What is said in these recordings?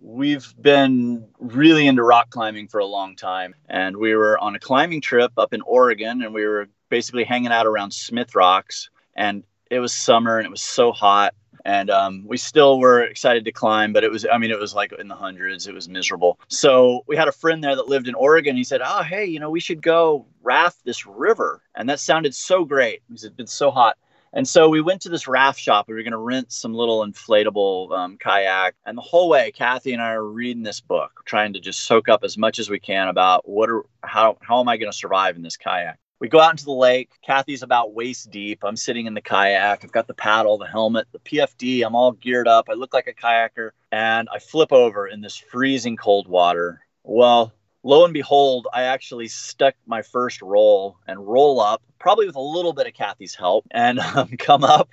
we've been really into rock climbing for a long time. And we were on a climbing trip up in Oregon and we were basically hanging out around Smith Rocks. And it was summer and it was so hot. And um, we still were excited to climb, but it was, I mean, it was like in the hundreds. It was miserable. So we had a friend there that lived in Oregon. He said, Oh, hey, you know, we should go raft this river. And that sounded so great because it'd been so hot. And so we went to this raft shop. We were going to rent some little inflatable um, kayak. And the whole way, Kathy and I are reading this book, trying to just soak up as much as we can about what are how how am I going to survive in this kayak. We go out into the lake. Kathy's about waist deep. I'm sitting in the kayak. I've got the paddle, the helmet, the PFD. I'm all geared up. I look like a kayaker. And I flip over in this freezing cold water. Well, lo and behold, I actually stuck my first roll and roll up, probably with a little bit of Kathy's help, and um, come up.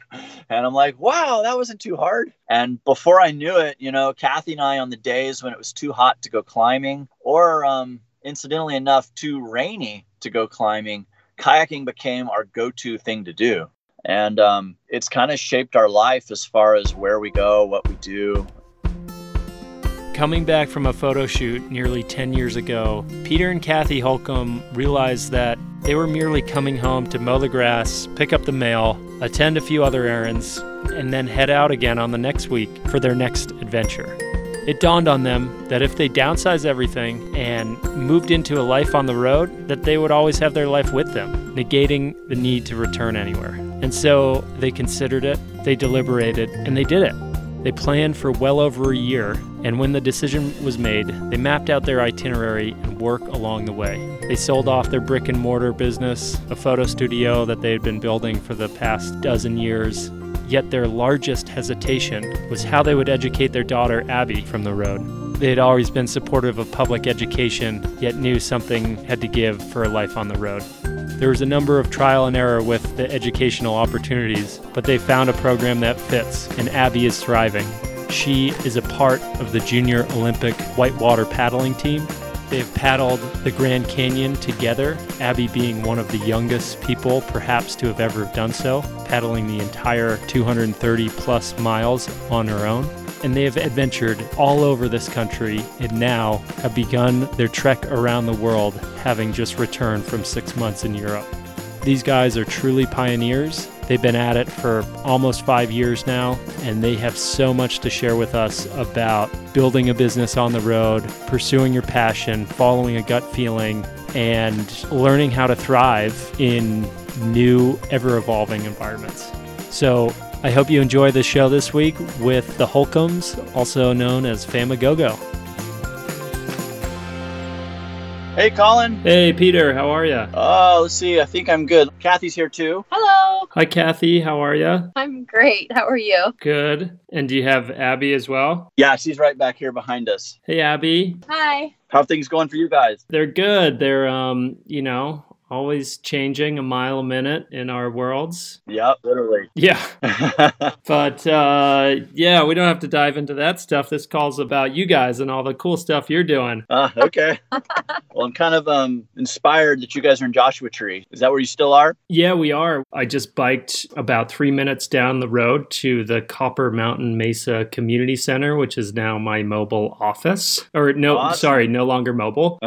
And I'm like, wow, that wasn't too hard. And before I knew it, you know, Kathy and I, on the days when it was too hot to go climbing, or um, incidentally enough, too rainy to go climbing, kayaking became our go to thing to do. And um, it's kind of shaped our life as far as where we go, what we do, Coming back from a photo shoot nearly 10 years ago, Peter and Kathy Holcomb realized that they were merely coming home to mow the grass, pick up the mail, attend a few other errands, and then head out again on the next week for their next adventure. It dawned on them that if they downsized everything and moved into a life on the road, that they would always have their life with them, negating the need to return anywhere. And so they considered it, they deliberated, and they did it. They planned for well over a year, and when the decision was made, they mapped out their itinerary and work along the way. They sold off their brick and mortar business, a photo studio that they had been building for the past dozen years. Yet their largest hesitation was how they would educate their daughter Abby from the road. They had always been supportive of public education, yet knew something had to give for a life on the road. There was a number of trial and error with the educational opportunities, but they found a program that fits, and Abby is thriving. She is a part of the Junior Olympic whitewater paddling team. They've paddled the Grand Canyon together, Abby being one of the youngest people perhaps to have ever done so, paddling the entire 230 plus miles on her own and they have adventured all over this country and now have begun their trek around the world, having just returned from six months in Europe. These guys are truly pioneers. They've been at it for almost five years now, and they have so much to share with us about building a business on the road, pursuing your passion, following a gut feeling, and learning how to thrive in new, ever evolving environments. So, I hope you enjoy the show this week with the Holcombs, also known as Famagogo. Hey, Colin. Hey, Peter. How are you? Oh, let's see. I think I'm good. Kathy's here too. Hello. Hi, Kathy. How are you? I'm great. How are you? Good. And do you have Abby as well? Yeah, she's right back here behind us. Hey, Abby. Hi. How are things going for you guys? They're good. They're um, you know, always changing a mile a minute in our worlds. Yeah, literally. Yeah. but uh, yeah, we don't have to dive into that stuff. This call's about you guys and all the cool stuff you're doing. Uh, okay. well, I'm kind of um, inspired that you guys are in Joshua Tree. Is that where you still are? Yeah, we are. I just biked about three minutes down the road to the Copper Mountain Mesa Community Center, which is now my mobile office. Or no, Awesome. sorry, no longer mobile.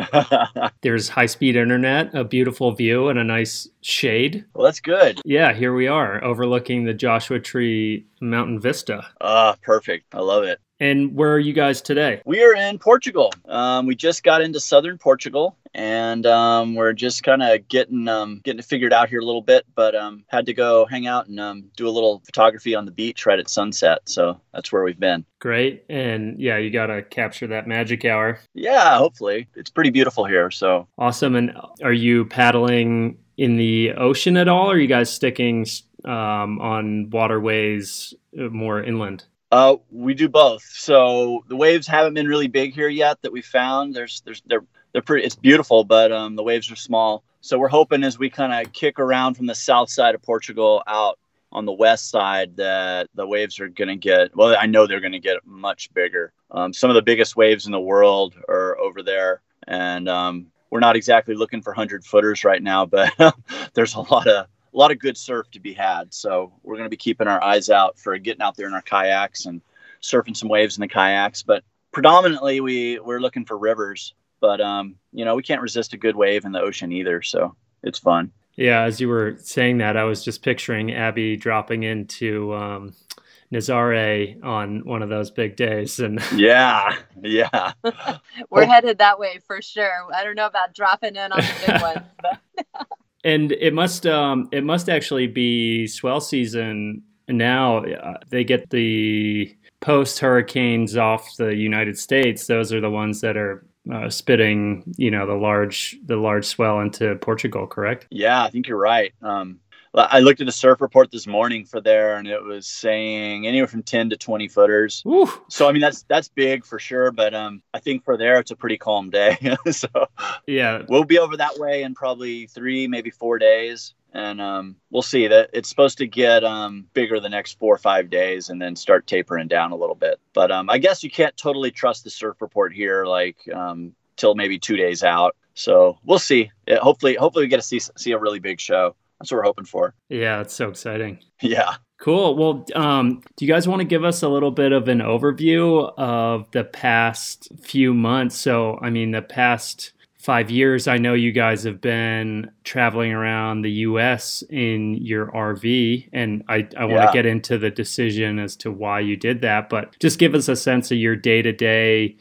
There's high speed internet, a beautiful view, and a nice shade. well, that's good. Yeah, here we are, overlooking the Joshua Tree Mountain Vista. Ah, perfect. I love it. And where are you guys today? We are in Portugal. Um, we just got into southern Portugal, and um, we're just kind of getting um, getting it figured out here a little bit. But um, had to go hang out and um, do a little photography on the beach right at sunset. So that's where we've been. Great. And yeah, you got to capture that magic hour. Yeah, hopefully it's pretty beautiful here. So Awesome. And are you paddling in the ocean at all? Or are you guys sticking um, on waterways uh, more inland? Uh, we do both. So the waves haven't been really big here yet that we found. There's, there's, they're, they're pretty. It's beautiful, but um, the waves are small. So we're hoping as we kind of kick around from the south side of Portugal out on the west side that the waves are going to get. Well, I know they're going to get much bigger. Um, some of the biggest waves in the world are over there, and um, we're not exactly looking for hundred footers right now, but there's a lot of a lot of good surf to be had. So we're going to be keeping our eyes out for getting out there in our kayaks and surfing some waves in the kayaks. But predominantly we we're looking for rivers, but um, you know we can't resist a good wave in the ocean either, so it's fun. Yeah, as you were saying that, I was just picturing Abby dropping into um, Nazare on one of those big days, and yeah, yeah, we're headed that way for sure. I don't know about dropping in on the big one. but. And it must um, it must actually be swell season now. Uh, they get the post hurricanes off the United States. Those are the ones that are uh, spitting, you know, the large the large swell into Portugal. Correct? Yeah, I think you're right. Um, I looked at the surf report this morning for there, and it was saying anywhere from ten to twenty footers. Ooh. So I mean that's that's big for sure, but um, I think for there it's a pretty calm day. so yeah, we'll be over that way in probably three, maybe four days, and um, we'll see that it's supposed to get um, bigger the next four or five days, and then start tapering down a little bit. But um, I guess you can't totally trust the surf report here, like um, till maybe two days out. So we'll see. It, hopefully, hopefully we get to see see a really big show that's what we're hoping for. Yeah, it's so exciting. Yeah. Cool. Well, um, do you guys want to give us a little bit of an overview of the past few months? So, I mean, the past five years, I know you guys have been traveling around the U.S. in your RV, and I, I want yeah. to get into the decision as to why you did that. But just give us a sense of your day to day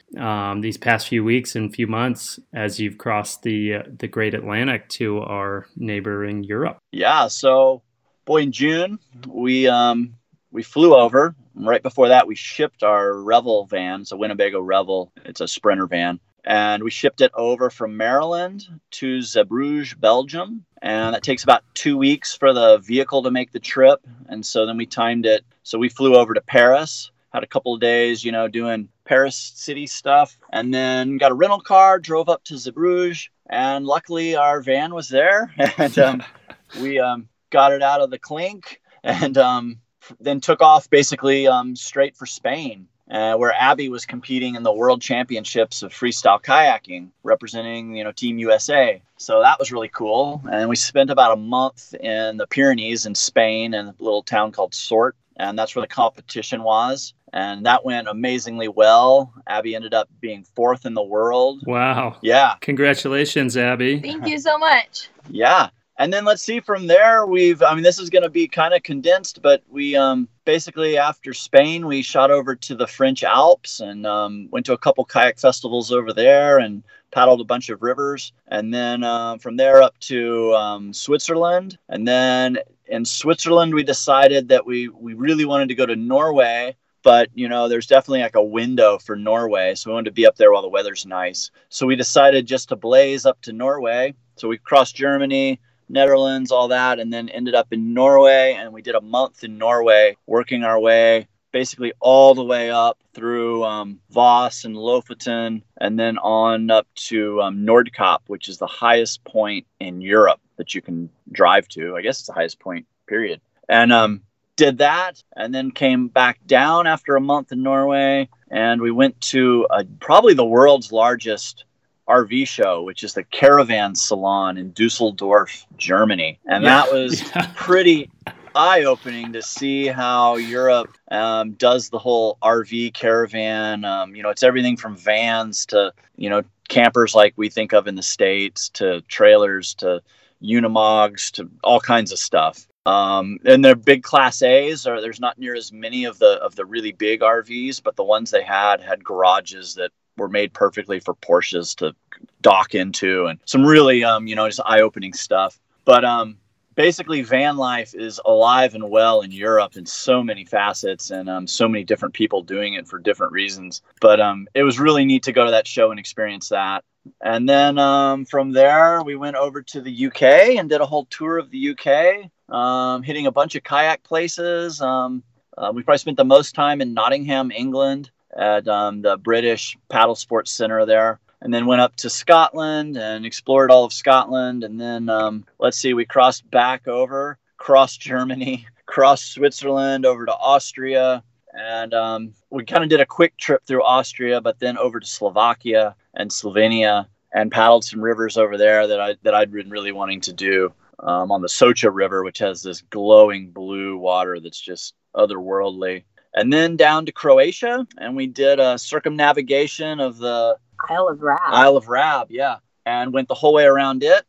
these past few weeks and few months as you've crossed the uh, the Great Atlantic to our neighboring Europe. Yeah. So, boy, in June we um, we flew over. Right before that, we shipped our Revel van. It's a Winnebago Revel. It's a Sprinter van and we shipped it over from Maryland to Zeebrugge, Belgium. And that takes about two weeks for the vehicle to make the trip. And so then we timed it. So we flew over to Paris, had a couple of days, you know, doing Paris city stuff, and then got a rental car, drove up to Zeebrugge, and luckily our van was there. And um, we um, got it out of the clink and um, then took off basically um, straight for Spain uh, where Abby was competing in the World Championships of freestyle kayaking, representing you know Team USA. So that was really cool. And we spent about a month in the Pyrenees in Spain, in a little town called Sort, and that's where the competition was. And that went amazingly well. Abby ended up being fourth in the world. Wow. Yeah. Congratulations, Abby. Thank you so much. Yeah and then let's see from there. We've i mean this is going to be kind of condensed but we um, basically after spain we shot over to the french alps and um, went to a couple kayak festivals over there and paddled a bunch of rivers. And then uh, from there up to um, switzerland. And then in switzerland we decided that we we really wanted to go to norway but you know there's definitely like a window for norway. So we wanted to be up there while the weather's nice. So we decided just to blaze up to norway. So we crossed germany Netherlands, all that, and then ended up in Norway. And we did a month in Norway, working our way basically all the way up through um, Voss and Lofoten, and then on up to um, which is the highest point in Europe that you can drive to. I guess it's the highest point, period. And um, did that, and then came back down after a month in Norway, and we went to a, probably the world's largest RV show, which is the Caravan Salon in Dusseldorf, Germany. And yeah. that was yeah. pretty eye opening to see how Europe um, does the whole RV caravan. Um, you know, it's everything from vans to, you know, campers like we think of in the States to trailers to unimogs to all kinds of stuff. Um, and their big class A's are there's not near as many of the of the really big RVs, but the ones they had had garages that were made perfectly for Porsches to dock into and some really um, you know just eye-opening stuff. But um basically van life is alive and well in Europe in so many facets and um, so many different people doing it for different reasons. But um, it was really neat to go to that show and experience that. And then um, from there we went over to the UK and did a whole tour of the UK um, hitting a bunch of kayak places. Um, uh, we probably spent the most time in Nottingham England at um, the British Paddle Sports Center there. And then went up to Scotland and explored all of Scotland. And then, um, let's see, we crossed back over, crossed Germany, crossed Switzerland over to Austria. And um, we kind of did a quick trip through Austria, but then over to Slovakia and Slovenia and paddled some rivers over there that I that I'd been really wanting to do um, on the Socha River, which has this glowing blue water that's just otherworldly and then down to Croatia, and we did a circumnavigation of the Isle of Rab. Isle of Rab, yeah, and went the whole way around it,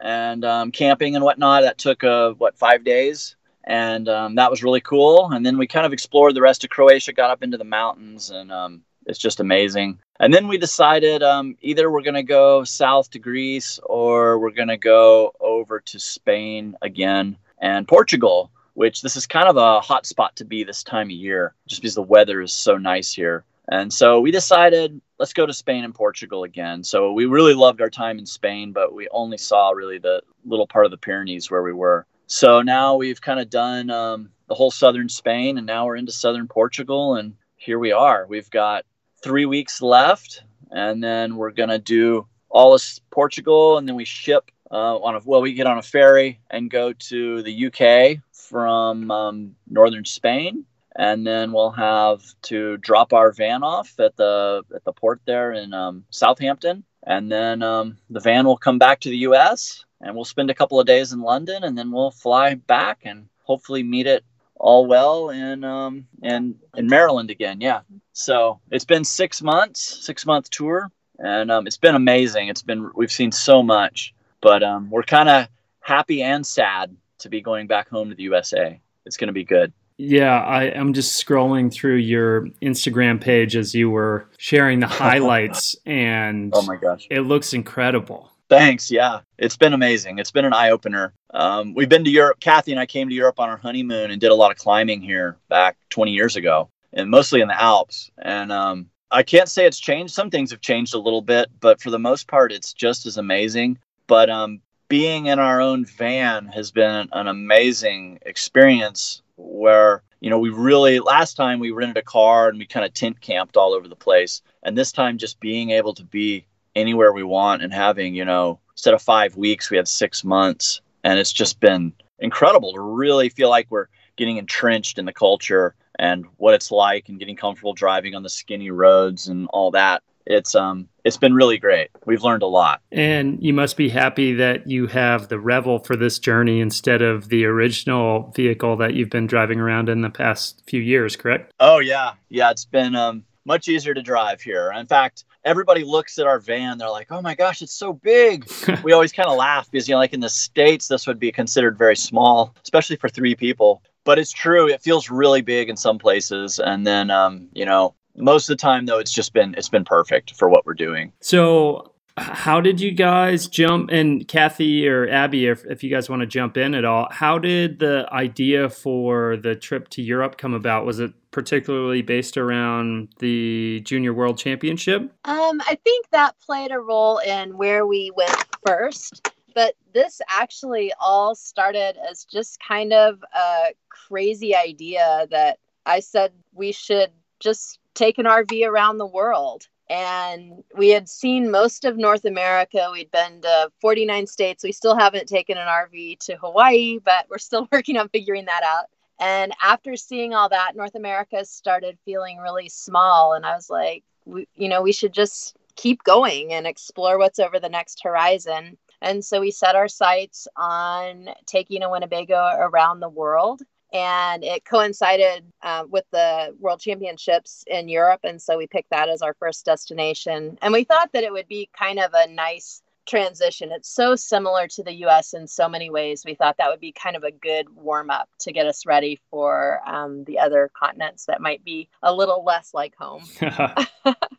and um, camping and whatnot. That took uh, what five days, and um, that was really cool. And then we kind of explored the rest of Croatia, got up into the mountains, and um, it's just amazing. And then we decided um, either we're going to go south to Greece or we're going to go over to Spain again and Portugal, which this is kind of a hot spot to be this time of year, just because the weather is so nice here. And so we decided let's go to Spain and Portugal again. So we really loved our time in Spain, but we only saw really the little part of the Pyrenees where we were. So now we've kind of done um, the whole southern Spain, and now we're into southern Portugal, and here we are. We've got three weeks left, and then we're gonna do all of Portugal, and then we ship uh, on a well, we get on a ferry and go to the UK from um, northern Spain, and then we'll have to drop our van off at the at the port there in um, Southampton, and then um, the van will come back to the US, and we'll spend a couple of days in London, and then we'll fly back and hopefully meet it all well in um in in Maryland again. Yeah. So it's been six months, six month tour, and um, it's been amazing. It's been we've seen so much, but um, we're kind of happy and sad to be going back home to the USA. It's going to be good. Yeah, I, am just scrolling through your Instagram page as you were sharing the highlights, and oh my gosh, it looks incredible. Thanks. Yeah, it's been amazing. It's been an eye opener. Um, we've been to Europe. Kathy and I came to Europe on our honeymoon and did a lot of climbing here back 20 years ago, and mostly in the Alps. And um, I can't say it's changed. Some things have changed a little bit, but for the most part, it's just as amazing. But um, being in our own van has been an amazing experience where you know we really last time we rented a car and we kind of tent camped all over the place and this time just being able to be anywhere we want and having, you know, instead of five weeks, we had six months. And it's just been incredible to really feel like we're getting entrenched in the culture and what it's like and getting comfortable driving on the skinny roads and all that. It's um it's been really great. We've learned a lot. And you must be happy that you have the Revel for this journey instead of the original vehicle that you've been driving around in the past few years, correct? Oh yeah. Yeah, it's been um much easier to drive here. In fact, everybody looks at our van they're like oh my gosh it's so big we always kind of laugh because you know like in the states this would be considered very small especially for three people but it's true it feels really big in some places and then um, you know most of the time though it's just been it's been perfect for what we're doing. So how did you guys jump and kathy or abby if, if you guys want to jump in at all how did the idea for the trip to europe come about? Was it particularly based around the junior world championship? Um, i think that played a role in where we went first but this actually all started as just kind of a crazy idea that i said we should just take an rv around the world and we had seen most of North America. We'd been to 49 states. We still haven't taken an RV to Hawaii, but we're still working on figuring that out. And after seeing all that, North America started feeling really small. And I was like, we, you know, we should just keep going and explore what's over the next horizon. And so we set our sights on taking a Winnebago around the world and it coincided uh, with the world championships in europe. And so we picked that as our first destination. And we thought that it would be kind of a nice transition. It's so similar to the us in so many ways. We thought that would be kind of a good warm up to get us ready for um, the other continents that might be a little less like home.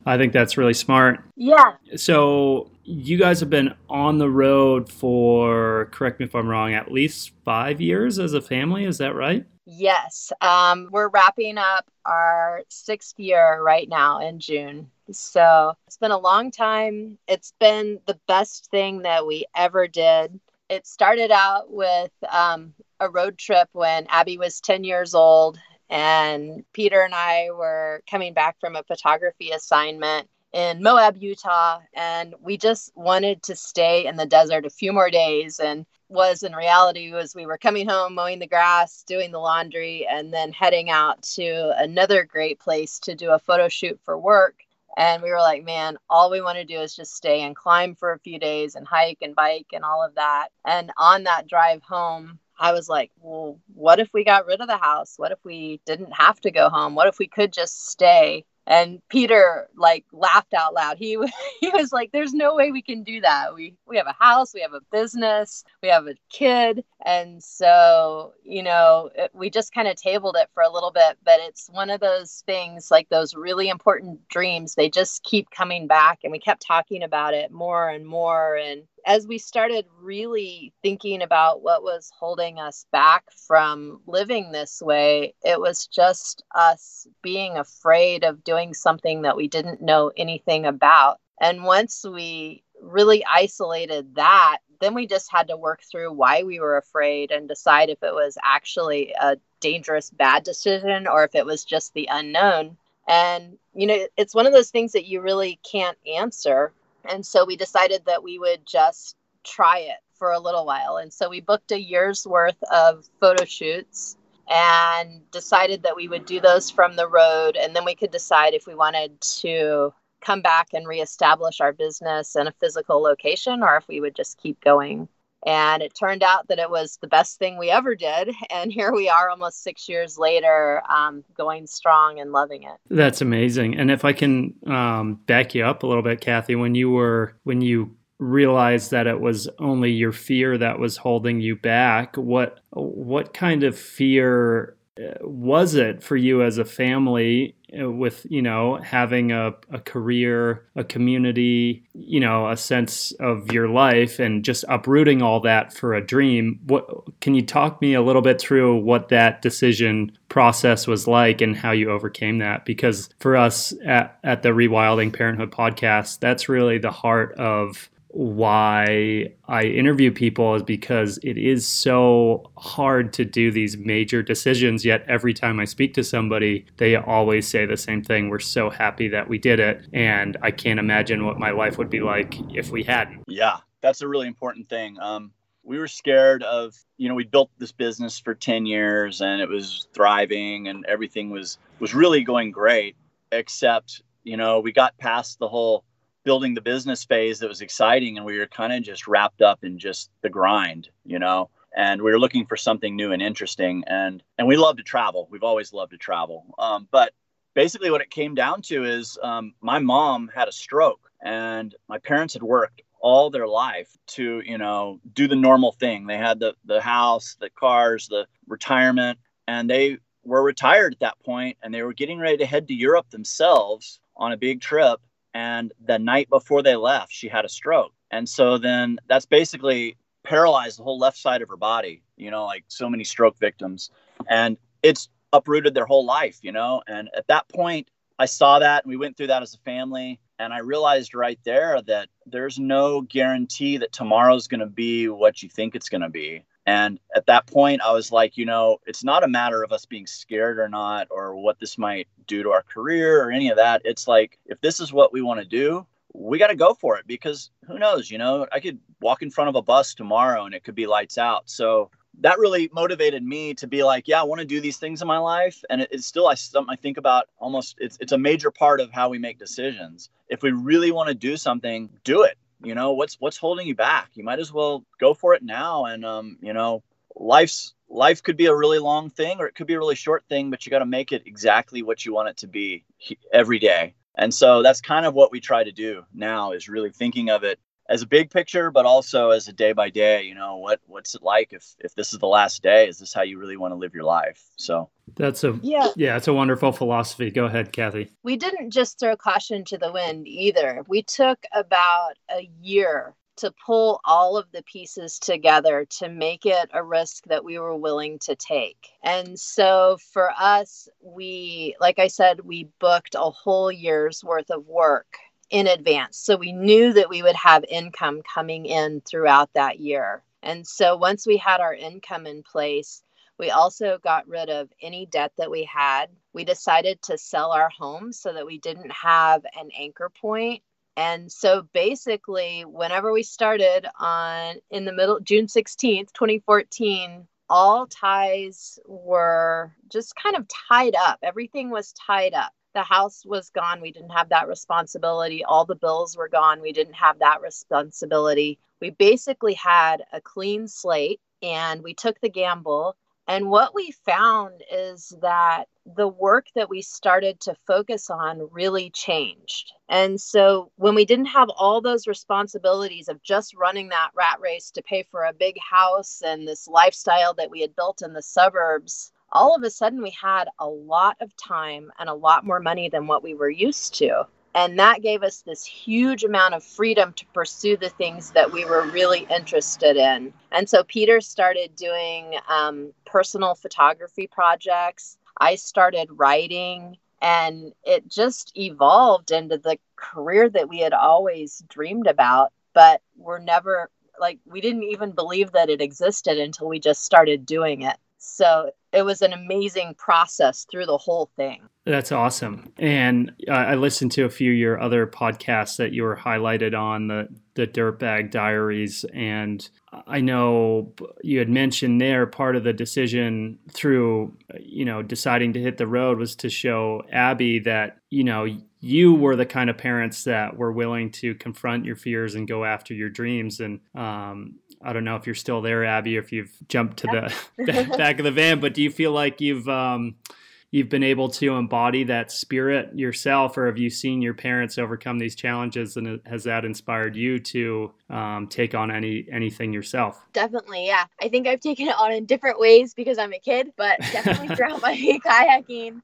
I think that's really smart. Yeah. So you guys have been on the road for correct me if i'm wrong at least five years as a family is that right yes um, we're wrapping up our sixth year right now in june. So it's been a long time. It's been the best thing that we ever did. It started out with um, a road trip when abby was 10 years old and peter and i were coming back from a photography assignment in Moab, Utah, and we just wanted to stay in the desert a few more days. And was in reality was we were coming home, mowing the grass, doing the laundry, and then heading out to another great place to do a photo shoot for work. And we were like, man, all we want to do is just stay and climb for a few days and hike and bike and all of that. And on that drive home, I was like, well, what if we got rid of the house? What if we didn't have to go home? What if we could just stay? And peter like laughed out loud. He he was like there's no way we can do that. We we have a house we have a business we have a kid. And so you know it, we just kind of tabled it for a little bit but it's one of those things like those really important dreams they just keep coming back and we kept talking about it more and more and as we started really thinking about what was holding us back from living this way, it was just us being afraid of doing something that we didn't know anything about. And once we really isolated that, then we just had to work through why we were afraid and decide if it was actually a dangerous, bad decision or if it was just the unknown. And, you know, it's one of those things that you really can't answer and so we decided that we would just try it for a little while. And so we booked a year's worth of photo shoots and decided that we would do those from the road. And then we could decide if we wanted to come back and reestablish our business in a physical location or if we would just keep going. And it turned out that it was the best thing we ever did. And here we are almost six years later, um, going strong and loving it. That's amazing. And if I can um, back you up a little bit, Kathy, when you were, when you realized that it was only your fear that was holding you back, what, what kind of fear was it for you as a family uh, with you know having a, a career a community you know a sense of your life and just uprooting all that for a dream. What can you talk me a little bit through what that decision process was like and how you overcame that? Because for us at, at the rewilding parenthood podcast that's really the heart of why I interview people is because it is so hard to do these major decisions. Yet every time I speak to somebody, they always say the same thing. We're so happy that we did it. And I can't imagine what my life would be like if we hadn't. Yeah, that's a really important thing. Um, we were scared of, you know, we built this business for 10 years and it was thriving and everything was, was really going great, except, you know, we got past the whole building the business phase that was exciting and we were kind of just wrapped up in just the grind you know? And we were looking for something new and interesting and and we love to travel. We've always loved to travel. Um, but basically what it came down to is um, my mom had a stroke and my parents had worked all their life to you know do the normal thing. They had the the house the cars the retirement and they were retired at that point and they were getting ready to head to europe themselves on a big trip and the night before they left, she had a stroke. And so then that's basically paralyzed the whole left side of her body, you know, like so many stroke victims. And it's uprooted their whole life, you know. And at that point, I saw that and we went through that as a family. And I realized right there that there's no guarantee that tomorrow's going to be what you think it's going to be. And at that point, I was like, you know, it's not a matter of us being scared or not, or what this might do to our career or any of that. It's like, if this is what we want to do, we got to go for it because who knows, you know, I could walk in front of a bus tomorrow and it could be lights out. So that really motivated me to be like, yeah, I want to do these things in my life. And it, it's still I, something I think about almost, it's, it's a major part of how we make decisions. If we really want to do something, do it you know what's what's holding you back? You might as well go for it now and um you know life's life could be a really long thing or it could be a really short thing but you got to make it exactly what you want it to be every day. And so that's kind of what we try to do now is really thinking of it as a big picture, but also as a day by day. You know, what what's it like if if this is the last day? Is this how you really want to live your life? So that's a yeah, yeah, it's a wonderful philosophy. Go ahead, Kathy. We didn't just throw caution to the wind either. We took about a year to pull all of the pieces together to make it a risk that we were willing to take. And so for us, we, like I said, we booked a whole year's worth of work in advance. So we knew that we would have income coming in throughout that year. And so once we had our income in place, we also got rid of any debt that we had. We decided to sell our home so that we didn't have an anchor point. And so basically, whenever we started on in the middle, June 16th, 2014, all ties were just kind of tied up. Everything was tied up the house was gone. We didn't have that responsibility. All the bills were gone. We didn't have that responsibility. We basically had a clean slate and we took the gamble. And what we found is that the work that we started to focus on really changed. And so when we didn't have all those responsibilities of just running that rat race to pay for a big house and this lifestyle that we had built in the suburbs, all of a sudden we had a lot of time and a lot more money than what we were used to. And that gave us this huge amount of freedom to pursue the things that we were really interested in. And so Peter started doing um, personal photography projects. I started writing, and it just evolved into the career that we had always dreamed about, but we're never like, we didn't even believe that it existed until we just started doing it. So it was an amazing process through the whole thing. That's awesome. And uh, I listened to a few of your other podcasts that you were highlighted on the the Dirtbag Diaries, and I know you had mentioned there part of the decision through you know deciding to hit the road was to show Abby that you know you were the kind of parents that were willing to confront your fears and go after your dreams and um, I don't know if you're still there, Abby, or if you've jumped to the back of the van, but do you feel like you've um, you've been able to embody that spirit yourself, or have you seen your parents overcome these challenges, and has that inspired you to um, take on any anything yourself? Definitely, yeah. I think I've taken it on in different ways because I'm a kid, but definitely throughout my kayaking, um,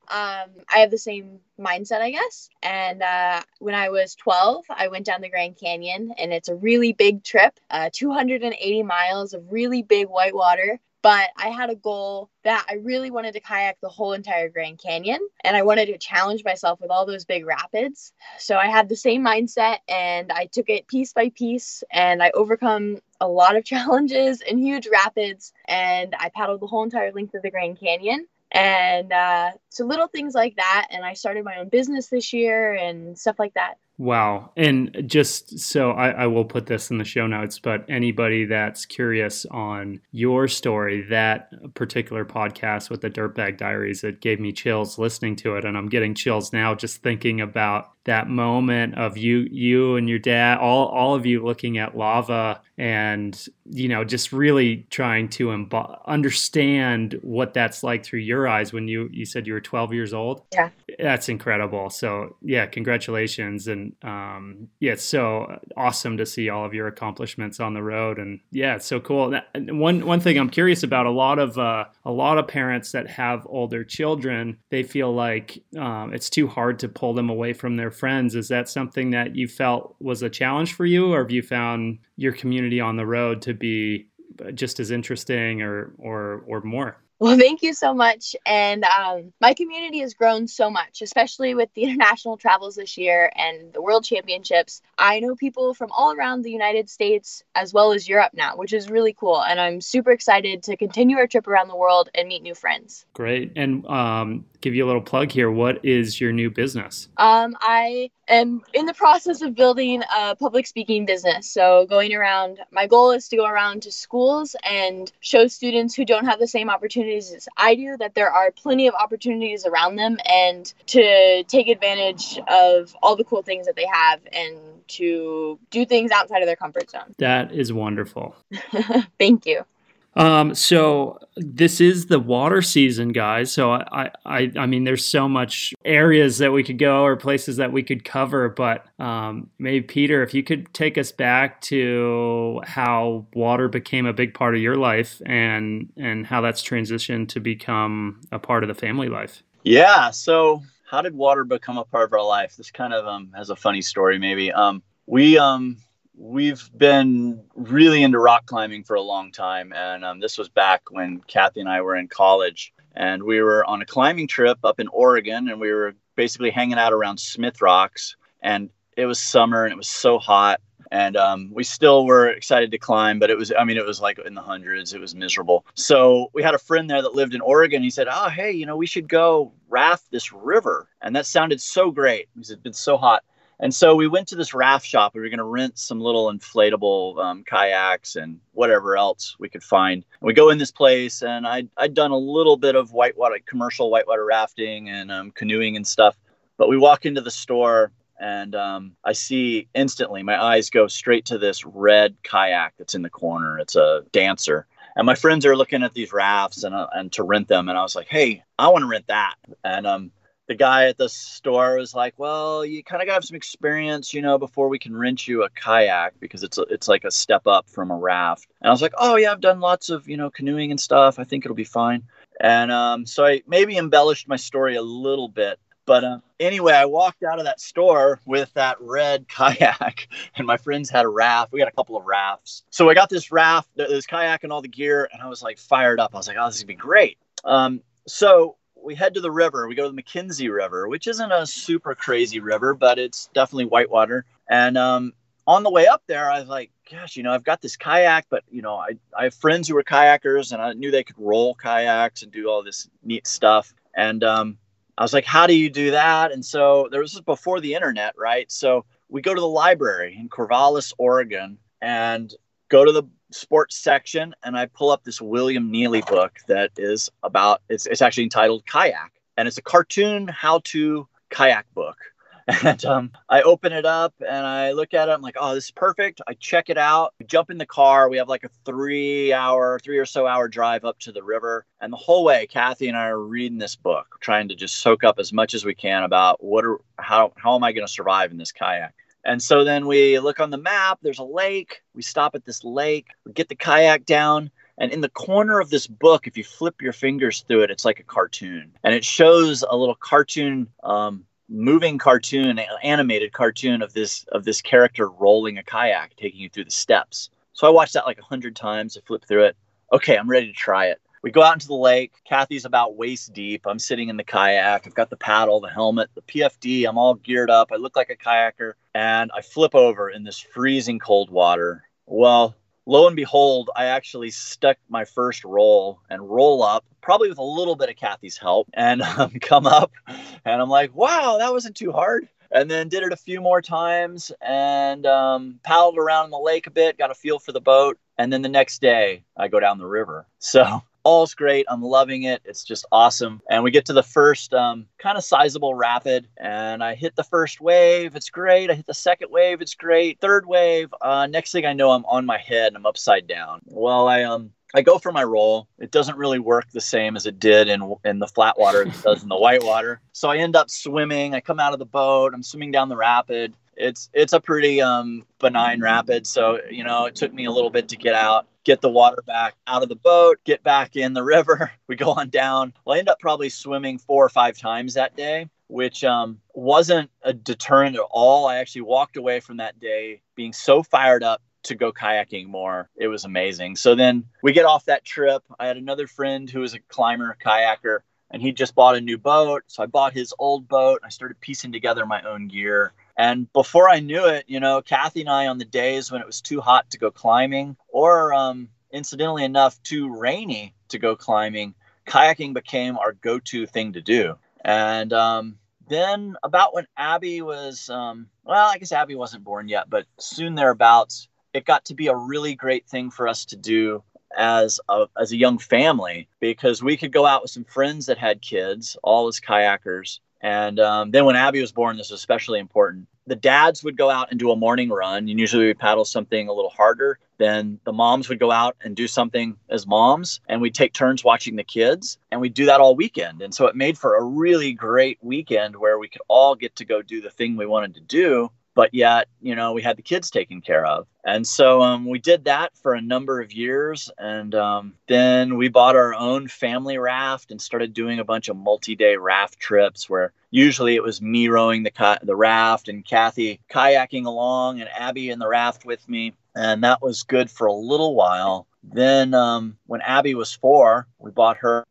I have the same mindset, I guess. And uh, when I was 12, I went down the Grand Canyon, and it's a really big trip, uh, 280 miles of really big whitewater but I had a goal that I really wanted to kayak the whole entire Grand Canyon and I wanted to challenge myself with all those big rapids. So I had the same mindset and I took it piece by piece and I overcome a lot of challenges and huge rapids and I paddled the whole entire length of the Grand Canyon. And uh, so little things like that. And I started my own business this year and stuff like that. Wow. And just so I, I, will put this in the show notes, but anybody that's curious on your story, that particular podcast with the Dirtbag Diaries, it gave me chills listening to it. And I'm getting chills now just thinking about that moment of you you and your dad all all of you looking at lava and you know just really trying to imbo- understand what that's like through your eyes when you you said you were 12 years old? Yeah. That's incredible. So yeah congratulations. And um, yeah it's so awesome to see all of your accomplishments on the road. And yeah it's so cool. One one thing i'm curious about a lot of uh, a lot of parents that have older children they feel like um, it's too hard to pull them away from their friends. Is that something that you felt was a challenge for you, or have you found your community on the road to be uh, just as interesting or or or more? Well, thank you so much. And um, my community has grown so much, especially with the international travels this year and the world championships. I know people from all around the United States as well as Europe now, which is really cool. And I'm super excited to continue our trip around the world and meet new friends. Great. And um, give you a little plug here. What is your new business? Um, I am in the process of building a public speaking business. So, going around, my goal is to go around to schools and show students who don't have the same opportunities as I do that there are plenty of opportunities around them and to take advantage of all the cool things that they have and to do things outside of their comfort zone. That is wonderful. Thank you. Um, so this is the water season, guys. So I, I, I mean, there's so much areas that we could go or places that we could cover, but um, maybe Peter, if you could take us back to how water became a big part of your life and and how that's transitioned to become a part of the family life. Yeah. So how did water become a part of our life? This kind of um, has a funny story, maybe. Um, we um we've been really into rock climbing for a long time. And um, this was back when Kathy and I were in college. And we were on a climbing trip up in Oregon and we were basically hanging out around Smith Rocks. And it was summer and it was so hot. And um, we still were excited to climb, but it was, I mean, it was like in the hundreds. It was miserable. So we had a friend there that lived in Oregon. He said, Oh, hey, you know, we should go raft this river. And that sounded so great. Said, It's been so hot. And so we went to this raft shop. We were going to rent some little inflatable um, kayaks and whatever else we could find. We go in this place, and I I'd done a little bit of whitewater commercial whitewater rafting and um, canoeing and stuff. But we walk into the store, and um, I see instantly my eyes go straight to this red kayak that's in the corner. It's a dancer, And my friends are looking at these rafts and uh, and to rent them, and I was like, hey, I want to rent that. And um, the guy at the store was like, "Well, you kind of got to have some experience, you know, before we can rent you a kayak because it's a, it's like a step up from a raft." And I was like, "Oh yeah, I've done lots of you know canoeing and stuff. I think it'll be fine." And um, so I maybe embellished my story a little bit. But uh, anyway, I walked out of that store with that red kayak, and my friends had a raft. We had a couple of rafts. So I got this raft, this kayak, and all the gear, and I was like fired up. I was like, "Oh, this is gonna be great." Um, so we head to the river. We go to the McKenzie River, which isn't a super crazy river, but it's definitely whitewater. And um, on the way up there, I was like, gosh, you know, I've got this kayak, but you know, I, I have friends who are kayakers, and I knew they could roll kayaks and do all this neat stuff. And um, I was like, how do you do that? And so there was before the internet, right? So we go to the library in Corvallis, Oregon, and go to the sports section and I pull up this William Nealy book that is about it's, it's actually entitled Kayak and it's a cartoon how to kayak book. And um, I open it up and I look at it. I'm like, oh, this is perfect. I check it out. Jump in the car. We have like a three hour, three or so hour drive up to the river. And the whole way, Kathy and I are reading this book, trying to just soak up as much as we can about what are, how, how am I going to survive in this kayak? And so then we look on the map, there's a lake. We stop at this lake, we get the kayak down. And in the corner of this book, if you flip your fingers through it, it's like a cartoon. And it shows a little cartoon, um, moving cartoon, animated cartoon of this of this character rolling a kayak, taking you through the steps. So I watched that like a hundred times. I flipped through it. Okay, I'm ready to try it we go out into the lake. Kathy's about waist deep. I'm sitting in the kayak. I've got the paddle, the helmet, the PFD. I'm all geared up. I look like a kayaker. And I flip over in this freezing cold water. Well, lo and behold, I actually stuck my first roll and roll up, probably with a little bit of Kathy's help, and um, come up. And I'm like, wow, that wasn't too hard and then did it a few more times and um, paddled around in the lake a bit, got a feel for the boat. And then the next day, I go down the river. So all's great. I'm loving it. It's just awesome. And we get to the first um, kind of sizable rapid, and I hit the first wave. It's great. I hit the second wave. It's great. Third wave. Uh, next thing I know, I'm on my head and I'm upside down. Well, I um. I go for my roll. It doesn't really work the same as it did in in the flat water as it does in the white water. So I end up swimming. I come out of the boat. I'm swimming down the rapid. It's it's a pretty um, benign rapid. So you know, it took me a little bit to get out get the water back out of the boat, get back in the river. We go on down. Well, I end up probably swimming four or five times that day, which um, wasn't a deterrent at all. I actually walked away from that day being so fired up to go kayaking more. It was amazing. So then we get off that trip. I had another friend who was a climber, kayaker, and he just bought a new boat. So I bought his old boat. I started piecing together my own gear. And before I knew it, you know, Kathy and I, on the days when it was too hot to go climbing, or um, incidentally enough, too rainy to go climbing, kayaking became our go to thing to do. And um, then, about when Abby was, um, well, I guess Abby wasn't born yet, but soon thereabouts, it got to be a really great thing for us to do as a, as a young family because we could go out with some friends that had kids, all as kayakers, and um, then when Abby was born, this was especially important. The dads would go out and do a morning run, and usually we paddle something a little harder. Then the moms would go out and do something as moms, and we'd take turns watching the kids, and we'd do that all weekend. And so it made for a really great weekend where we could all get to go do the thing we wanted to do but yet you know we had the kids taken care of. And so um, we did that for a number of years and um, then we bought our own family raft and started doing a bunch of multi-day raft trips where usually it was me rowing the, the raft and kathy kayaking along and abby in the raft with me and that was good for a little while. Then um, when abby was four we bought her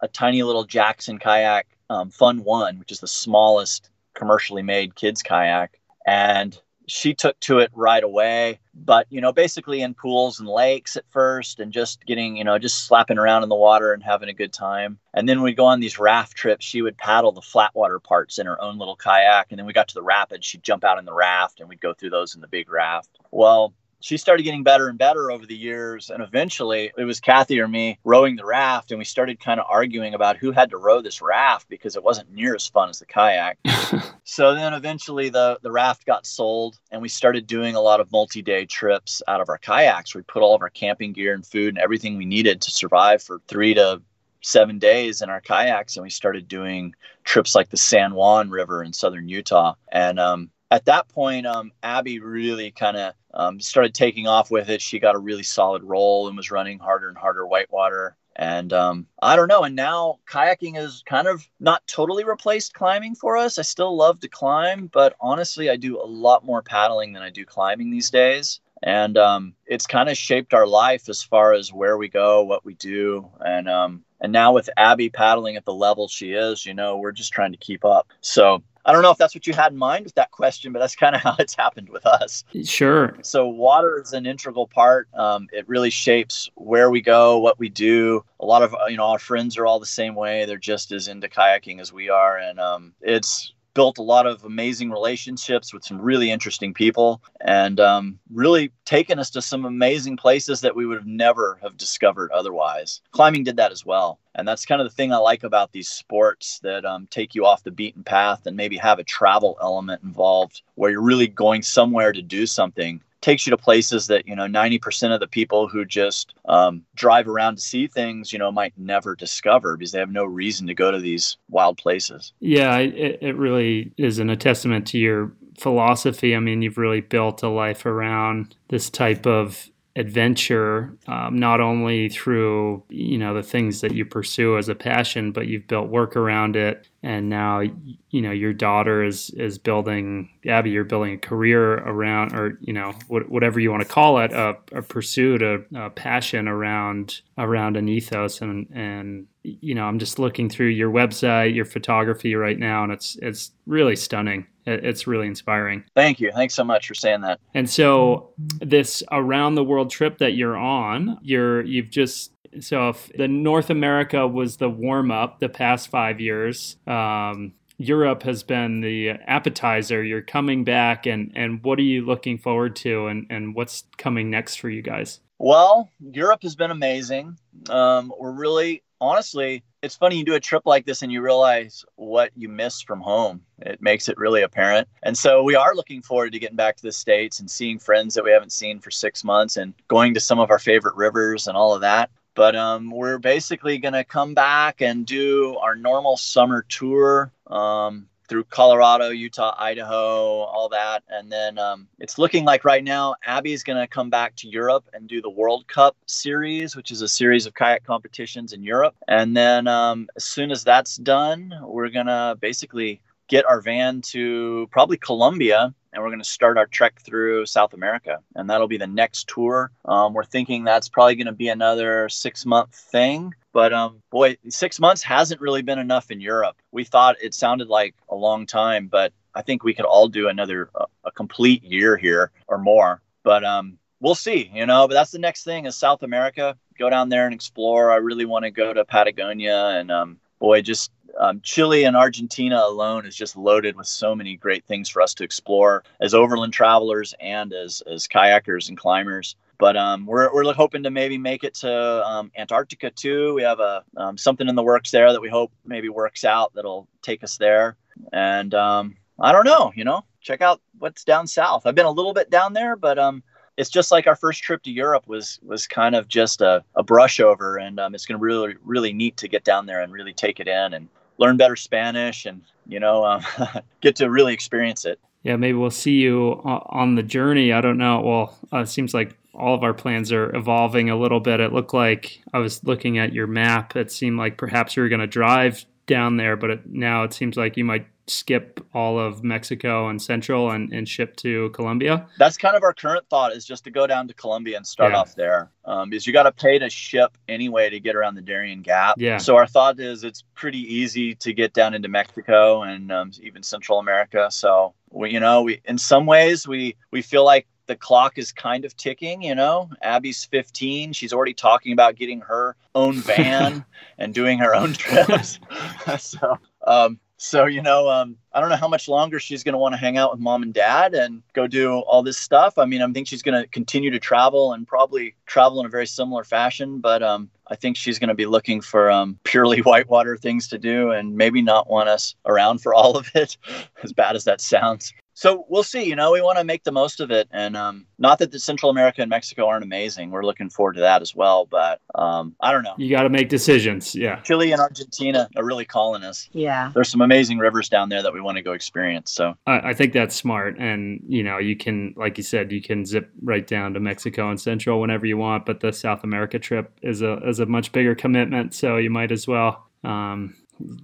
a tiny little jackson kayak um, fun one which is the smallest commercially made kids kayak and she took to it right away. But you know basically in pools and lakes at first and just getting you know just slapping around in the water and having a good time. And then we'd go on these raft trips. She would paddle the flat water parts in her own little kayak. And then we got to the rapids. She'd jump out in the raft and we'd go through those in the big raft. Well she started getting better and better over the years. And eventually it was Kathy or me rowing the raft. And we started kind of arguing about who had to row this raft because it wasn't near as fun as the kayak. so then eventually the, the raft got sold and we started doing a lot of multi day trips out of our kayaks. We put all of our camping gear and food and everything we needed to survive for three to seven days in our kayaks and we started doing trips like the San Juan River in southern Utah. And um, at that point, um, Abby really kind of um, started taking off with it. She got a really solid roll and was running harder and harder whitewater. And um, I don't know. And now kayaking is kind of not totally replaced climbing for us. I still love to climb, but honestly, I do a lot more paddling than I do climbing these days. And um, it's kind of shaped our life as far as where we go, what we do. And um, and now with Abby paddling at the level she is, you know, we're just trying to keep up. So I don't know if that's what you had in mind with that question, but that's kind of how it's happened with us. Sure. So water is an integral part. Um, it really shapes where we go, what we do. A lot of you know our friends are all the same way. They're just as into kayaking as we are, and um, it's built a lot of amazing relationships with some really interesting people and um, really taken us to some amazing places that we would have never have discovered otherwise. Climbing did that as well. And that's kind of the thing i like about these sports that um, take you off the beaten path and maybe have a travel element involved where you're really going somewhere to do something takes you to places that you know 90% of the people who just um, drive around to see things you know might never discover because they have no reason to go to these wild places. Yeah it, it really is an, a testament to your philosophy. I mean you've really built a life around this type of adventure um, not only through you know the things that you pursue as a passion but you've built work around it. And now you know your daughter is is building abby you're building a career around or you know whatever you want to call it a, a pursuit a, a, passion around around an ethos and and you know i'm just looking through your website your photography right now and it's it's really stunning it's really inspiring thank you thanks so much for saying that and so this around the world trip that you're on you're you've just so if the North America was the warm up the past five years, um, Europe has been the appetizer. You're coming back, and and what are you looking forward to, and and what's coming next for you guys? Well, Europe has been amazing. Um, we're really, honestly, it's funny you do a trip like this and you realize what you miss from home. It makes it really apparent. And so we are looking forward to getting back to the States and seeing friends that we haven't seen for six months and going to some of our favorite rivers and all of that. But um, we're basically going to come back and do our normal summer tour um, through Colorado, Utah, Idaho, all that. And then um, it's looking like right now, Abby's going to come back to Europe and do the World Cup series, which is a series of kayak competitions in Europe. And then um, as soon as that's done, we're going to basically get our van to probably Colombia and we're going to start our trek through South America, and that'll be the next tour. Um, we're thinking that's probably going to be another six month thing. But um, boy, six months hasn't really been enough in Europe. We thought it sounded like a long time, but I think we could all do another uh, a complete year here or more. But um, we'll see, you know. But that's the next thing is South America. Go down there and explore. I really want to go to Patagonia and um, boy, just um, Chile and Argentina alone is just loaded with so many great things for us to explore as overland travelers and as, as kayakers and climbers. But um, we're, we're hoping to maybe make it to um, Antarctica too. We have a um, something in the works there that we hope maybe works out that'll take us there. And um, I don't know, you know, check out what's down south. I've been a little bit down there, but um, it's just like our first trip to Europe was was kind of just a, a brush over, and um, it's going to really really neat to get down there and really take it in and learn better Spanish and you know um, get to really experience it. Yeah, maybe we'll see you on the journey. I don't know. Well, uh, it seems like all of our plans are evolving a little bit. It looked like I was looking at your map. It seemed like perhaps you were going to drive down there, but it, now it seems like you might skip all of Mexico and Central and, and ship to Colombia? That's kind of our current thought is just to go down to Colombia and start yeah. off there. Um, because you got to pay to ship anyway to get around the Darien Gap. Yeah. So our thought is it's pretty easy to get down into Mexico and um, even Central America. So we, you know, we in some ways we we feel like the clock is kind of ticking, you know. Abby's 15. She's already talking about getting her own van and doing her own trips. so, um, So, you know, um, I don't know how much longer she's going to want to hang out with mom and dad and go do all this stuff. I mean, I think she's going to continue to travel and probably travel in a very similar fashion, but um, I think she's going to be looking for um, purely whitewater things to do and maybe not want us around for all of it, as bad as that sounds so we'll see. You know, we want to make the most of it, and um, not that the Central America and Mexico aren't amazing. We're looking forward to that as well. But um, I don't know. You got to make decisions. Yeah. Chile and Argentina are really calling us. Yeah. There's some amazing rivers down there that we want to go experience. So I, I think that's smart, and you know, you can, like you said, you can zip right down to Mexico and Central whenever you want. But the South America trip is a is a much bigger commitment, so you might as well, um,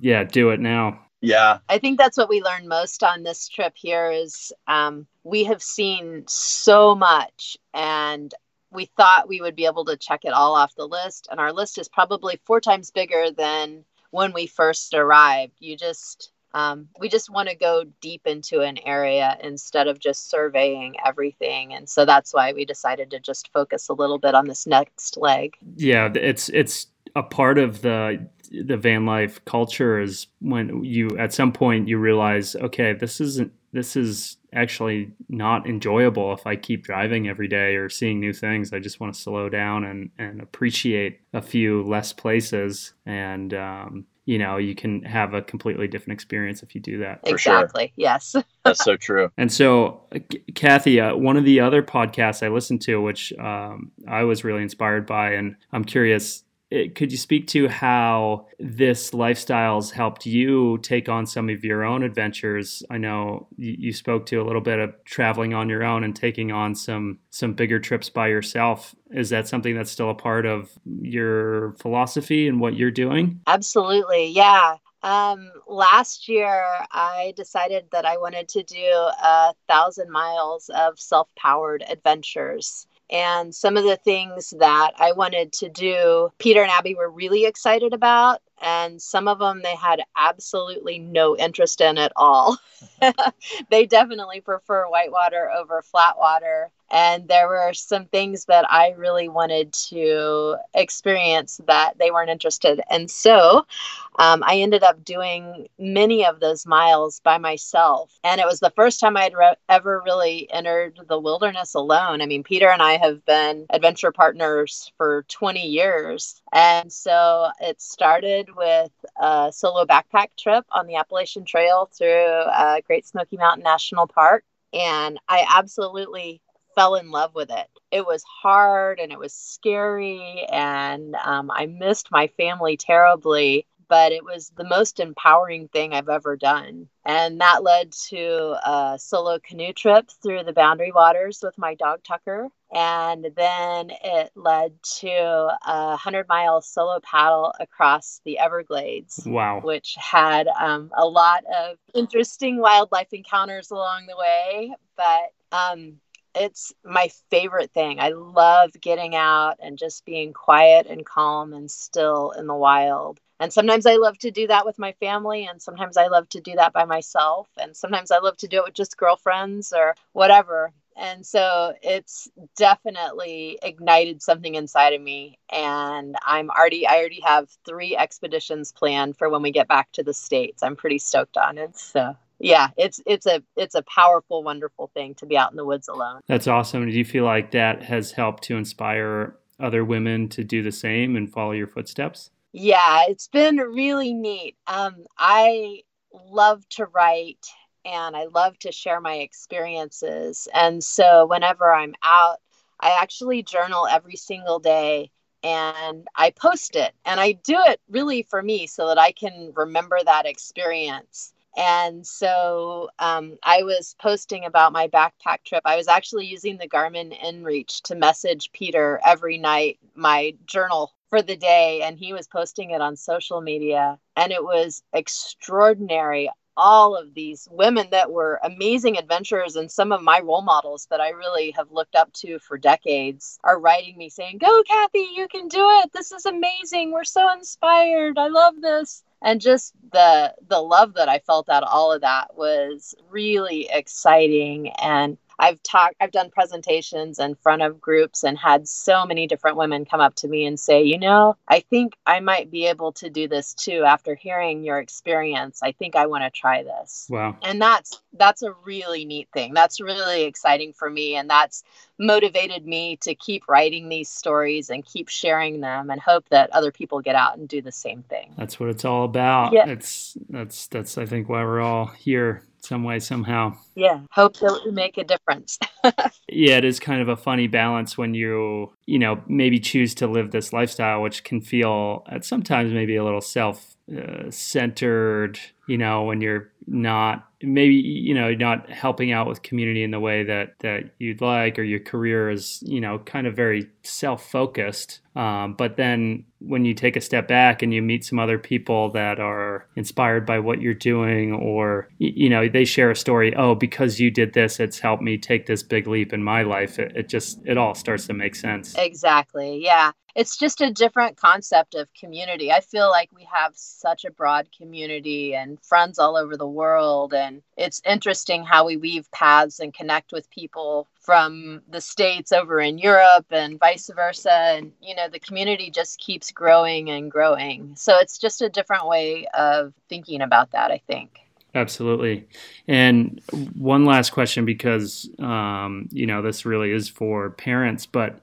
yeah, do it now. Yeah. I think that's what we learned most on this trip here is um, we have seen so much and we thought we would be able to check it all off the list. And our list is probably four times bigger than when we first arrived. You just, um, we just want to go deep into an area instead of just surveying everything. And so that's why we decided to just focus a little bit on this next leg. Yeah. It's, it's, a part of the the van life culture is when you at some point you realize okay this isn't this is actually not enjoyable if I keep driving every day or seeing new things. I just want to slow down and, and appreciate a few less places. And, um, you know, you can have a completely different experience if you do that. Exactly. Sure. Yes. That's so true. And so, Kathy, uh, one of the other podcasts I listened to, which um, I was really inspired by, and I'm curious it, could you speak to how this lifestyle's helped you take on some of your own adventures? I know you, you, spoke to a little bit of traveling on your own and taking on some some bigger trips by yourself. Is that something that's still a part of your philosophy and what you're doing? Absolutely, yeah. Um, last year, I decided that I wanted to do a thousand miles of self powered adventures. And some of the things that I wanted to do, Peter and Abby were really excited about. And some of them they had absolutely no interest in at all. they definitely prefer whitewater over flat water and there were some things that I really wanted to experience that they weren't interested. And so um, I ended up doing many of those miles by myself. And it was the first time I'd re- ever really entered the wilderness alone. I mean, Peter and I have been adventure partners for 20 years. And so it started with a solo backpack trip on the Appalachian Trail through uh, Great Smoky Mountain National Park. And I absolutely fell in love with it. It was hard and it was scary, and um, I missed my family terribly. But it was the most empowering thing I've ever done. And that led to a solo canoe trip through the boundary waters with my dog Tucker. And then it led to a 100 mile solo paddle across the Everglades. Wow. Which had um, a lot of interesting wildlife encounters along the way. But um, it's my favorite thing. I love getting out and just being quiet and calm and still in the wild. And sometimes I love to do that with my family, and sometimes I love to do that by myself, and sometimes I love to do it with just girlfriends or whatever. And so it's definitely ignited something inside of me. And I'm already, I already have three expeditions planned for when we get back to the States. I'm pretty stoked on it. So yeah, it's it's a it's a powerful, wonderful thing to be out in the woods alone. That's awesome. Do you feel like that has helped to inspire other women to do the same and follow your footsteps? Yeah, it's been really neat. Um, I love to write and I love to share my experiences. And so whenever I'm out, I actually journal every single day and I post it. And I do it really for me so that I can remember that experience. And so um, I was posting about my backpack trip. I was actually using the Garmin InReach to message Peter every night, my journal for the day. And he was posting it on social media. And it was extraordinary. All of these women that were amazing adventurers and some of my role models that I really have looked up to for decades are writing me saying, Go, Kathy, you can do it. This is amazing. We're so inspired. I love this and just the the love that I felt out of all of that was really exciting and I've talked, I've done presentations in front of groups and had so many different women come up to me and say, you know, I think I might be able to do this too after hearing your experience. I think I want to try this. Wow. And that's that's a really neat thing. That's really exciting for me and that's motivated me to keep writing these stories and keep sharing them and hope that other people get out and do the same thing. That's what it's all about. Yeah. It's that's that's I think why we're all here some way somehow. Yeah. Hope that we make a difference. yeah, it is kind of a funny balance when you, you know, maybe choose to live this lifestyle which can feel at sometimes maybe a little self uh, centered, you know, when you're not maybe you know not helping out with community in the way that that you'd like or your career is you know kind of very self-focused. Um, but then when you take a step back and you meet some other people that are inspired by what you're doing or you know they share a story oh because you did this it's helped me take this big leap in my life. It, it just it all starts to make sense. Exactly yeah it's just a different concept of community. I feel like we have such a broad community and friends all over the world. And it's interesting how we weave paths and connect with people from the States over in Europe and vice versa. And, you know, the community just keeps growing and growing. So it's just a different way of thinking about that, I think. Absolutely. And one last question because, um, you know, this really is for parents, but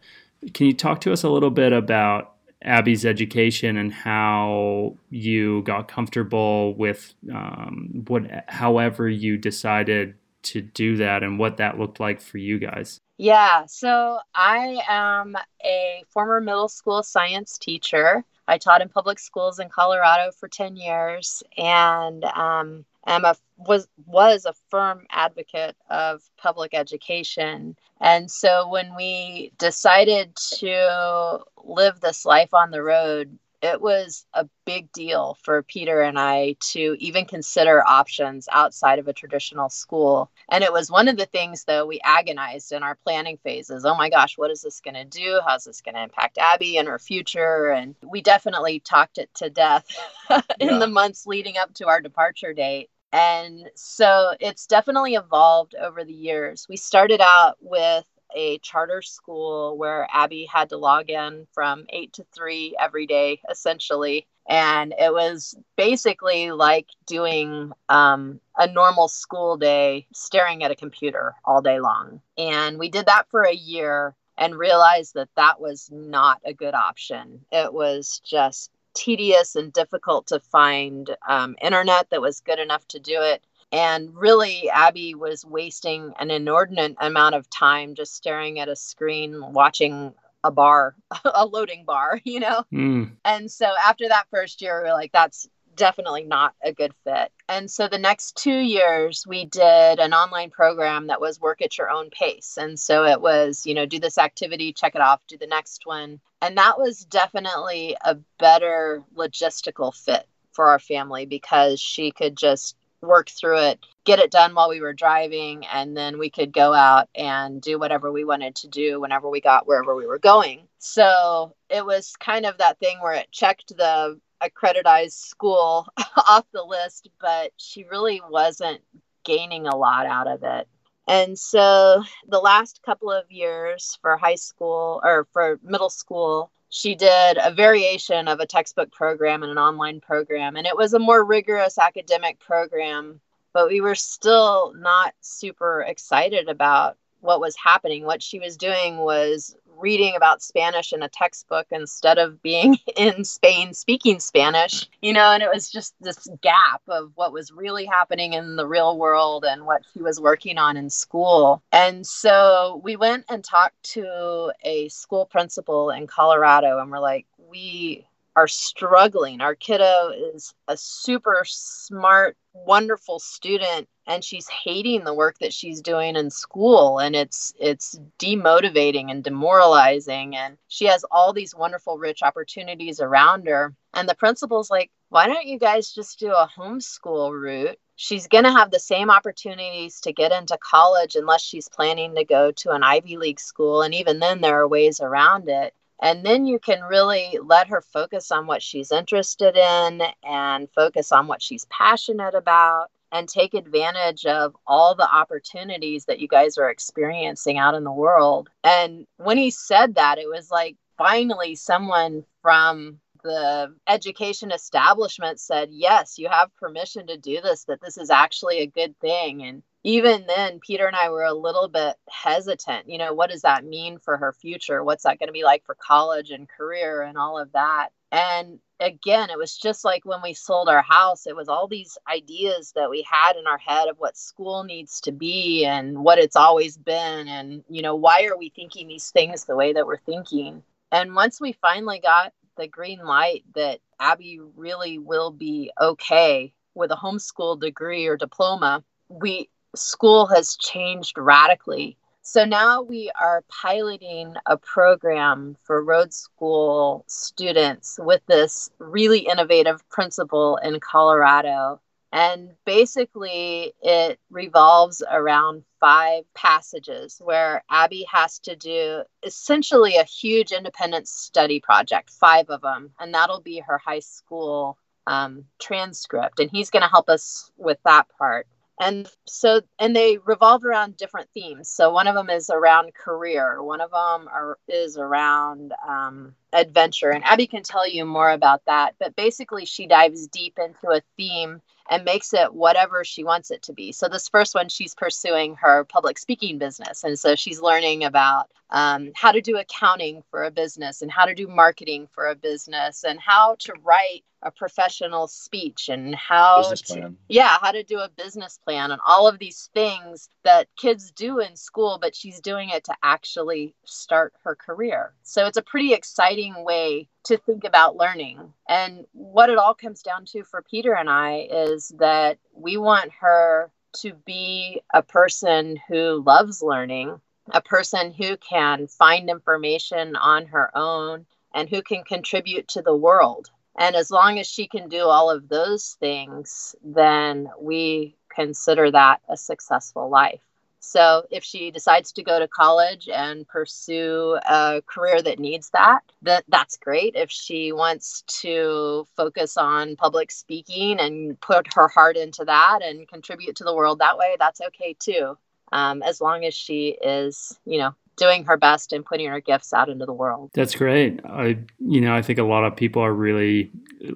can you talk to us a little bit about Abby's education and how you got comfortable with um, what, however you decided to do that, and what that looked like for you guys? Yeah, so I am a former middle school science teacher. I taught in public schools in Colorado for 10 years, and um, am a was was a firm advocate of public education and so when we decided to live this life on the road it was a big deal for Peter and I to even consider options outside of a traditional school. And it was one of the things that we agonized in our planning phases. Oh my gosh, what is this going to do? How's this going to impact Abby and her future? And we definitely talked it to death in yeah. the months leading up to our departure date. And so it's definitely evolved over the years. We started out with a charter school where Abby had to log in from eight to three every day, essentially. And it was basically like doing um, a normal school day, staring at a computer all day long. And we did that for a year and realized that that was not a good option. It was just tedious and difficult to find um, internet that was good enough to do it. And really, Abby was wasting an inordinate amount of time just staring at a screen, watching a bar, a loading bar, you know? Mm. And so after that first year, we are like, that's definitely not a good fit. And so the next two years, we did an online program that was work at your own pace. And so it was, you know, do this activity, check it off, do the next one. And that was definitely a better logistical fit for our family because she could just work through it, get it done while we were driving, and then we could go out and do whatever we wanted to do whenever we got wherever we were going. So it was kind of that thing where it checked the accreditized school off the list, but she really wasn't gaining a lot out of it. And so the last couple of years for high school or for middle school, she did a variation of a textbook program and an online program. And it was a more rigorous academic program, but we were still not super excited about what was happening. What she was doing was reading about Spanish in a textbook instead of being in Spain speaking Spanish, you know, and it was just this gap of what was really happening in the real world and what she was working on in school. And so we went and talked to a school principal in Colorado and we're like, we are struggling. Our kiddo is a super smart, wonderful student and she's hating the work that she's doing in school and it's it's demotivating and demoralizing and she has all these wonderful rich opportunities around her. And the principal's like why don't you guys just do a homeschool route? She's going to have the same opportunities to get into college unless she's planning to go to an ivy league school and even then there are ways around it. And then you can really let her focus on what she's interested in and focus on what she's passionate about and take advantage of all the opportunities that you guys are experiencing out in the world. And when he said that, it was like finally someone from the education establishment said, yes, you have permission to do this, that this is actually a good thing. And even then, Peter and I were a little bit hesitant. You know, what does that mean for her future? What's that going to be like for college and career and all of that? And again, it was just like when we sold our house, it was all these ideas that we had in our head of what school needs to be and what it's always been. And, you know, why are we thinking these things the way that we're thinking? And once we finally got the green light that Abby really will be okay with a homeschool degree or diploma, we school has changed radically. So now we are piloting a program for road school students with this really innovative principal in Colorado. And basically, it revolves around five passages where Abby has to do essentially a huge independent study project, five of them. And that'll be her high school um, transcript. And he's going to help us with that part and so and they revolve around different themes. So one of them is around career. One of them are, is around um, adventure and abby can tell you more about that but basically she dives deep into a theme and makes it whatever she wants it to be. So this first one she's pursuing her public speaking business and so she's learning about um, how to do accounting for a business and how to do marketing for a business and how to write a professional speech and how to, yeah how to do a business plan and all of these things that kids do in school but she's doing it to actually start her career. So it's a pretty exciting way to think about learning and what it all comes down to for peter and i is that we want her to be a person who loves learning a person who can find information on her own and who can contribute to the world. And as long as she can do all of those things, then we consider that a successful life. So if she decides to go to college and pursue a career that needs that, that that's great. If she wants to focus on public speaking and put her heart into that and contribute to the world that way, that's okay too um, as long as she is, you know, doing her best and putting her gifts out into the world. That's great. I, you know, I think a lot of people are really,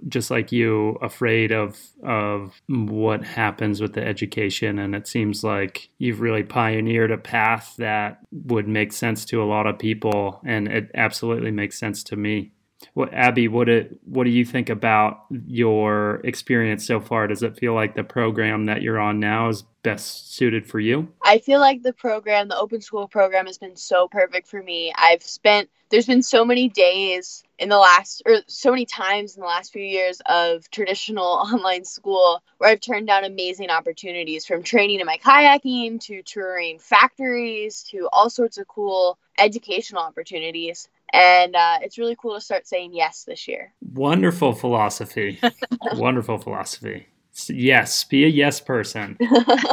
just like you, afraid of of what happens with the education, and it seems like you've really pioneered a path that would make sense to a lot of people, and it absolutely makes sense to me. What Abby, what it, what do you think about your experience so far? Does it feel like the program that you're on now is best suited for you? I feel like the program, the open school program, has been so perfect for me. I've spent, there's been so many days in the last, or so many times in the last few years of traditional online school where I've turned down amazing opportunities from training in my kayaking to touring factories to all sorts of cool educational opportunities. And uh, it's really cool to start saying yes this year. Wonderful philosophy. Wonderful philosophy. Yes, be a yes person.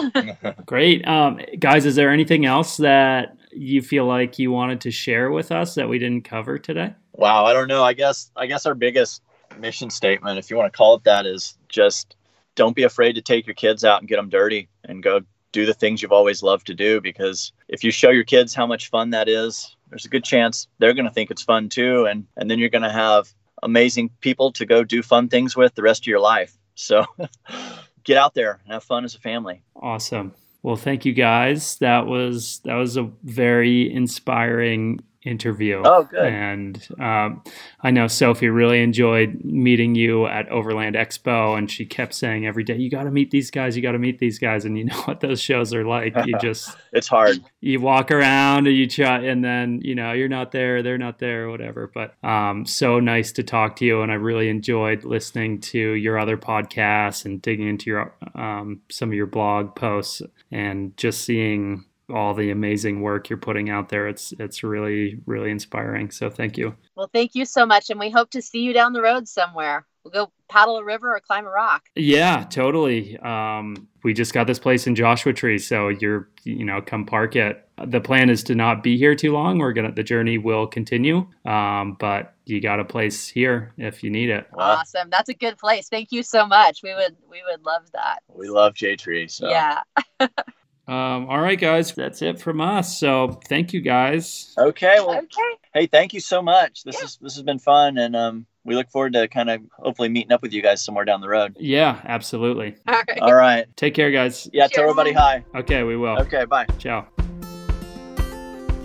Great. Um, guys, is there anything else that you feel like you wanted to share with us that we didn't cover today? Wow, I don't know. I guess I guess our biggest mission statement, if you want to call it that, is just don't be afraid to take your kids out and get them dirty and go do the things you've always loved to do because if you show your kids how much fun that is, there's a good chance they're going to think it's fun too and and then you're going to have amazing people to go do fun things with the rest of your life. So get out there and have fun as a family. Awesome. Well, thank you guys. That was that was a very inspiring interview. Oh, good. And um, I know Sophie really enjoyed meeting you at Overland Expo, and she kept saying every day, "You got to meet these guys. You got to meet these guys." And you know what those shows are like. You just it's hard. You walk around and you chat, and then you know you're not there, they're not there, whatever. But um, so nice to talk to you, and I really enjoyed listening to your other podcasts and digging into your um, some of your blog posts and just seeing all the amazing work you're putting out there. It's it's really really inspiring. So thank you. Well, thank you so much, and we hope to see you down the road somewhere. we'll go paddle a river or climb a rock. Yeah, totally. Um, we just got this place in Joshua Tree, so you're you know come park it. The plan is to not be here too long. We're gonna the journey will continue, um, but you got a place here if you need it. Awesome. That's a good place. Thank you so much. We would we would love that. We love J Tree. So Yeah. Um, all right, guys, that's it from us. So thank you, guys. Okay. Well, Okay. hey, thank you so much. This Yeah. is this has been fun, and um, we look forward to kind of hopefully meeting up with you guys somewhere down the road. Yeah, absolutely. All right. All right. Take care, guys. Yeah. Sure. Tell everybody hi. Okay, we will. Okay. Bye. Ciao.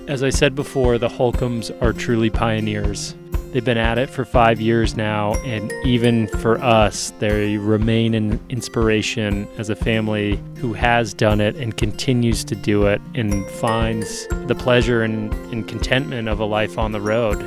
As I said before, the Holcombs are truly pioneers. They've been at it for five years now, and even for us, they remain an inspiration as a family who has done it and continues to do it and finds the pleasure and, and contentment of a life on the road.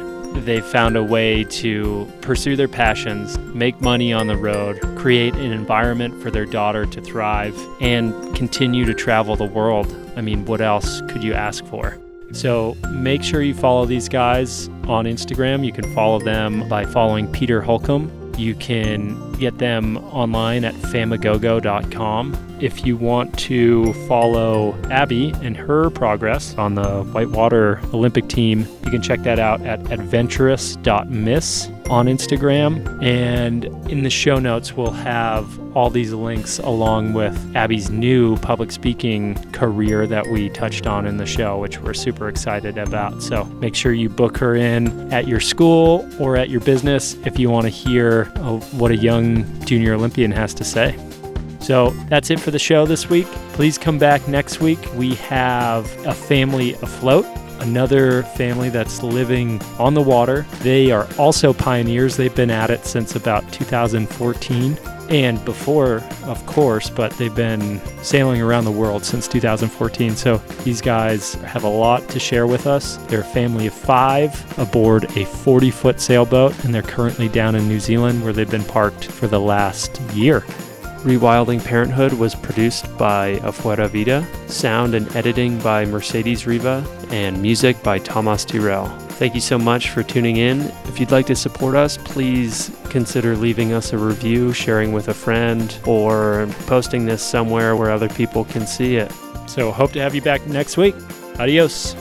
They've found a way to pursue their passions, make money on the road, create an environment for their daughter to thrive, and continue to travel the world. I mean, what else could you ask for? So make sure you follow these guys on Instagram. You can follow them by following Peter Holcomb. You can get them online at famagogo.com. If you want to follow Abby and her progress on the Whitewater Olympic team, you can check that out at adventurous.miss on Instagram. And in the show notes, we'll have all these links along with Abby's new public speaking career that we touched on in the show, which we're super excited about. So make sure you book her in at your school or at your business if you want to hear uh, what a young junior Olympian has to say. So that's it for the show this week. Please come back next week. We have a family afloat, another family that's living on the water. They are also pioneers. They've been at it since about 2014 and before, of course, but they've been sailing around the world since 2014. So these guys have a lot to share with us. They're a family of five aboard a 40 foot sailboat, and they're currently down in New Zealand where they've been parked for the last year. Rewilding Parenthood was produced by Afuera Vida, sound and editing by Mercedes Riva, and music by Tomas Tyrell. Thank you so much for tuning in. If you'd like to support us, please consider leaving us a review, sharing with a friend, or posting this somewhere where other people can see it. So, hope to have you back next week. Adios.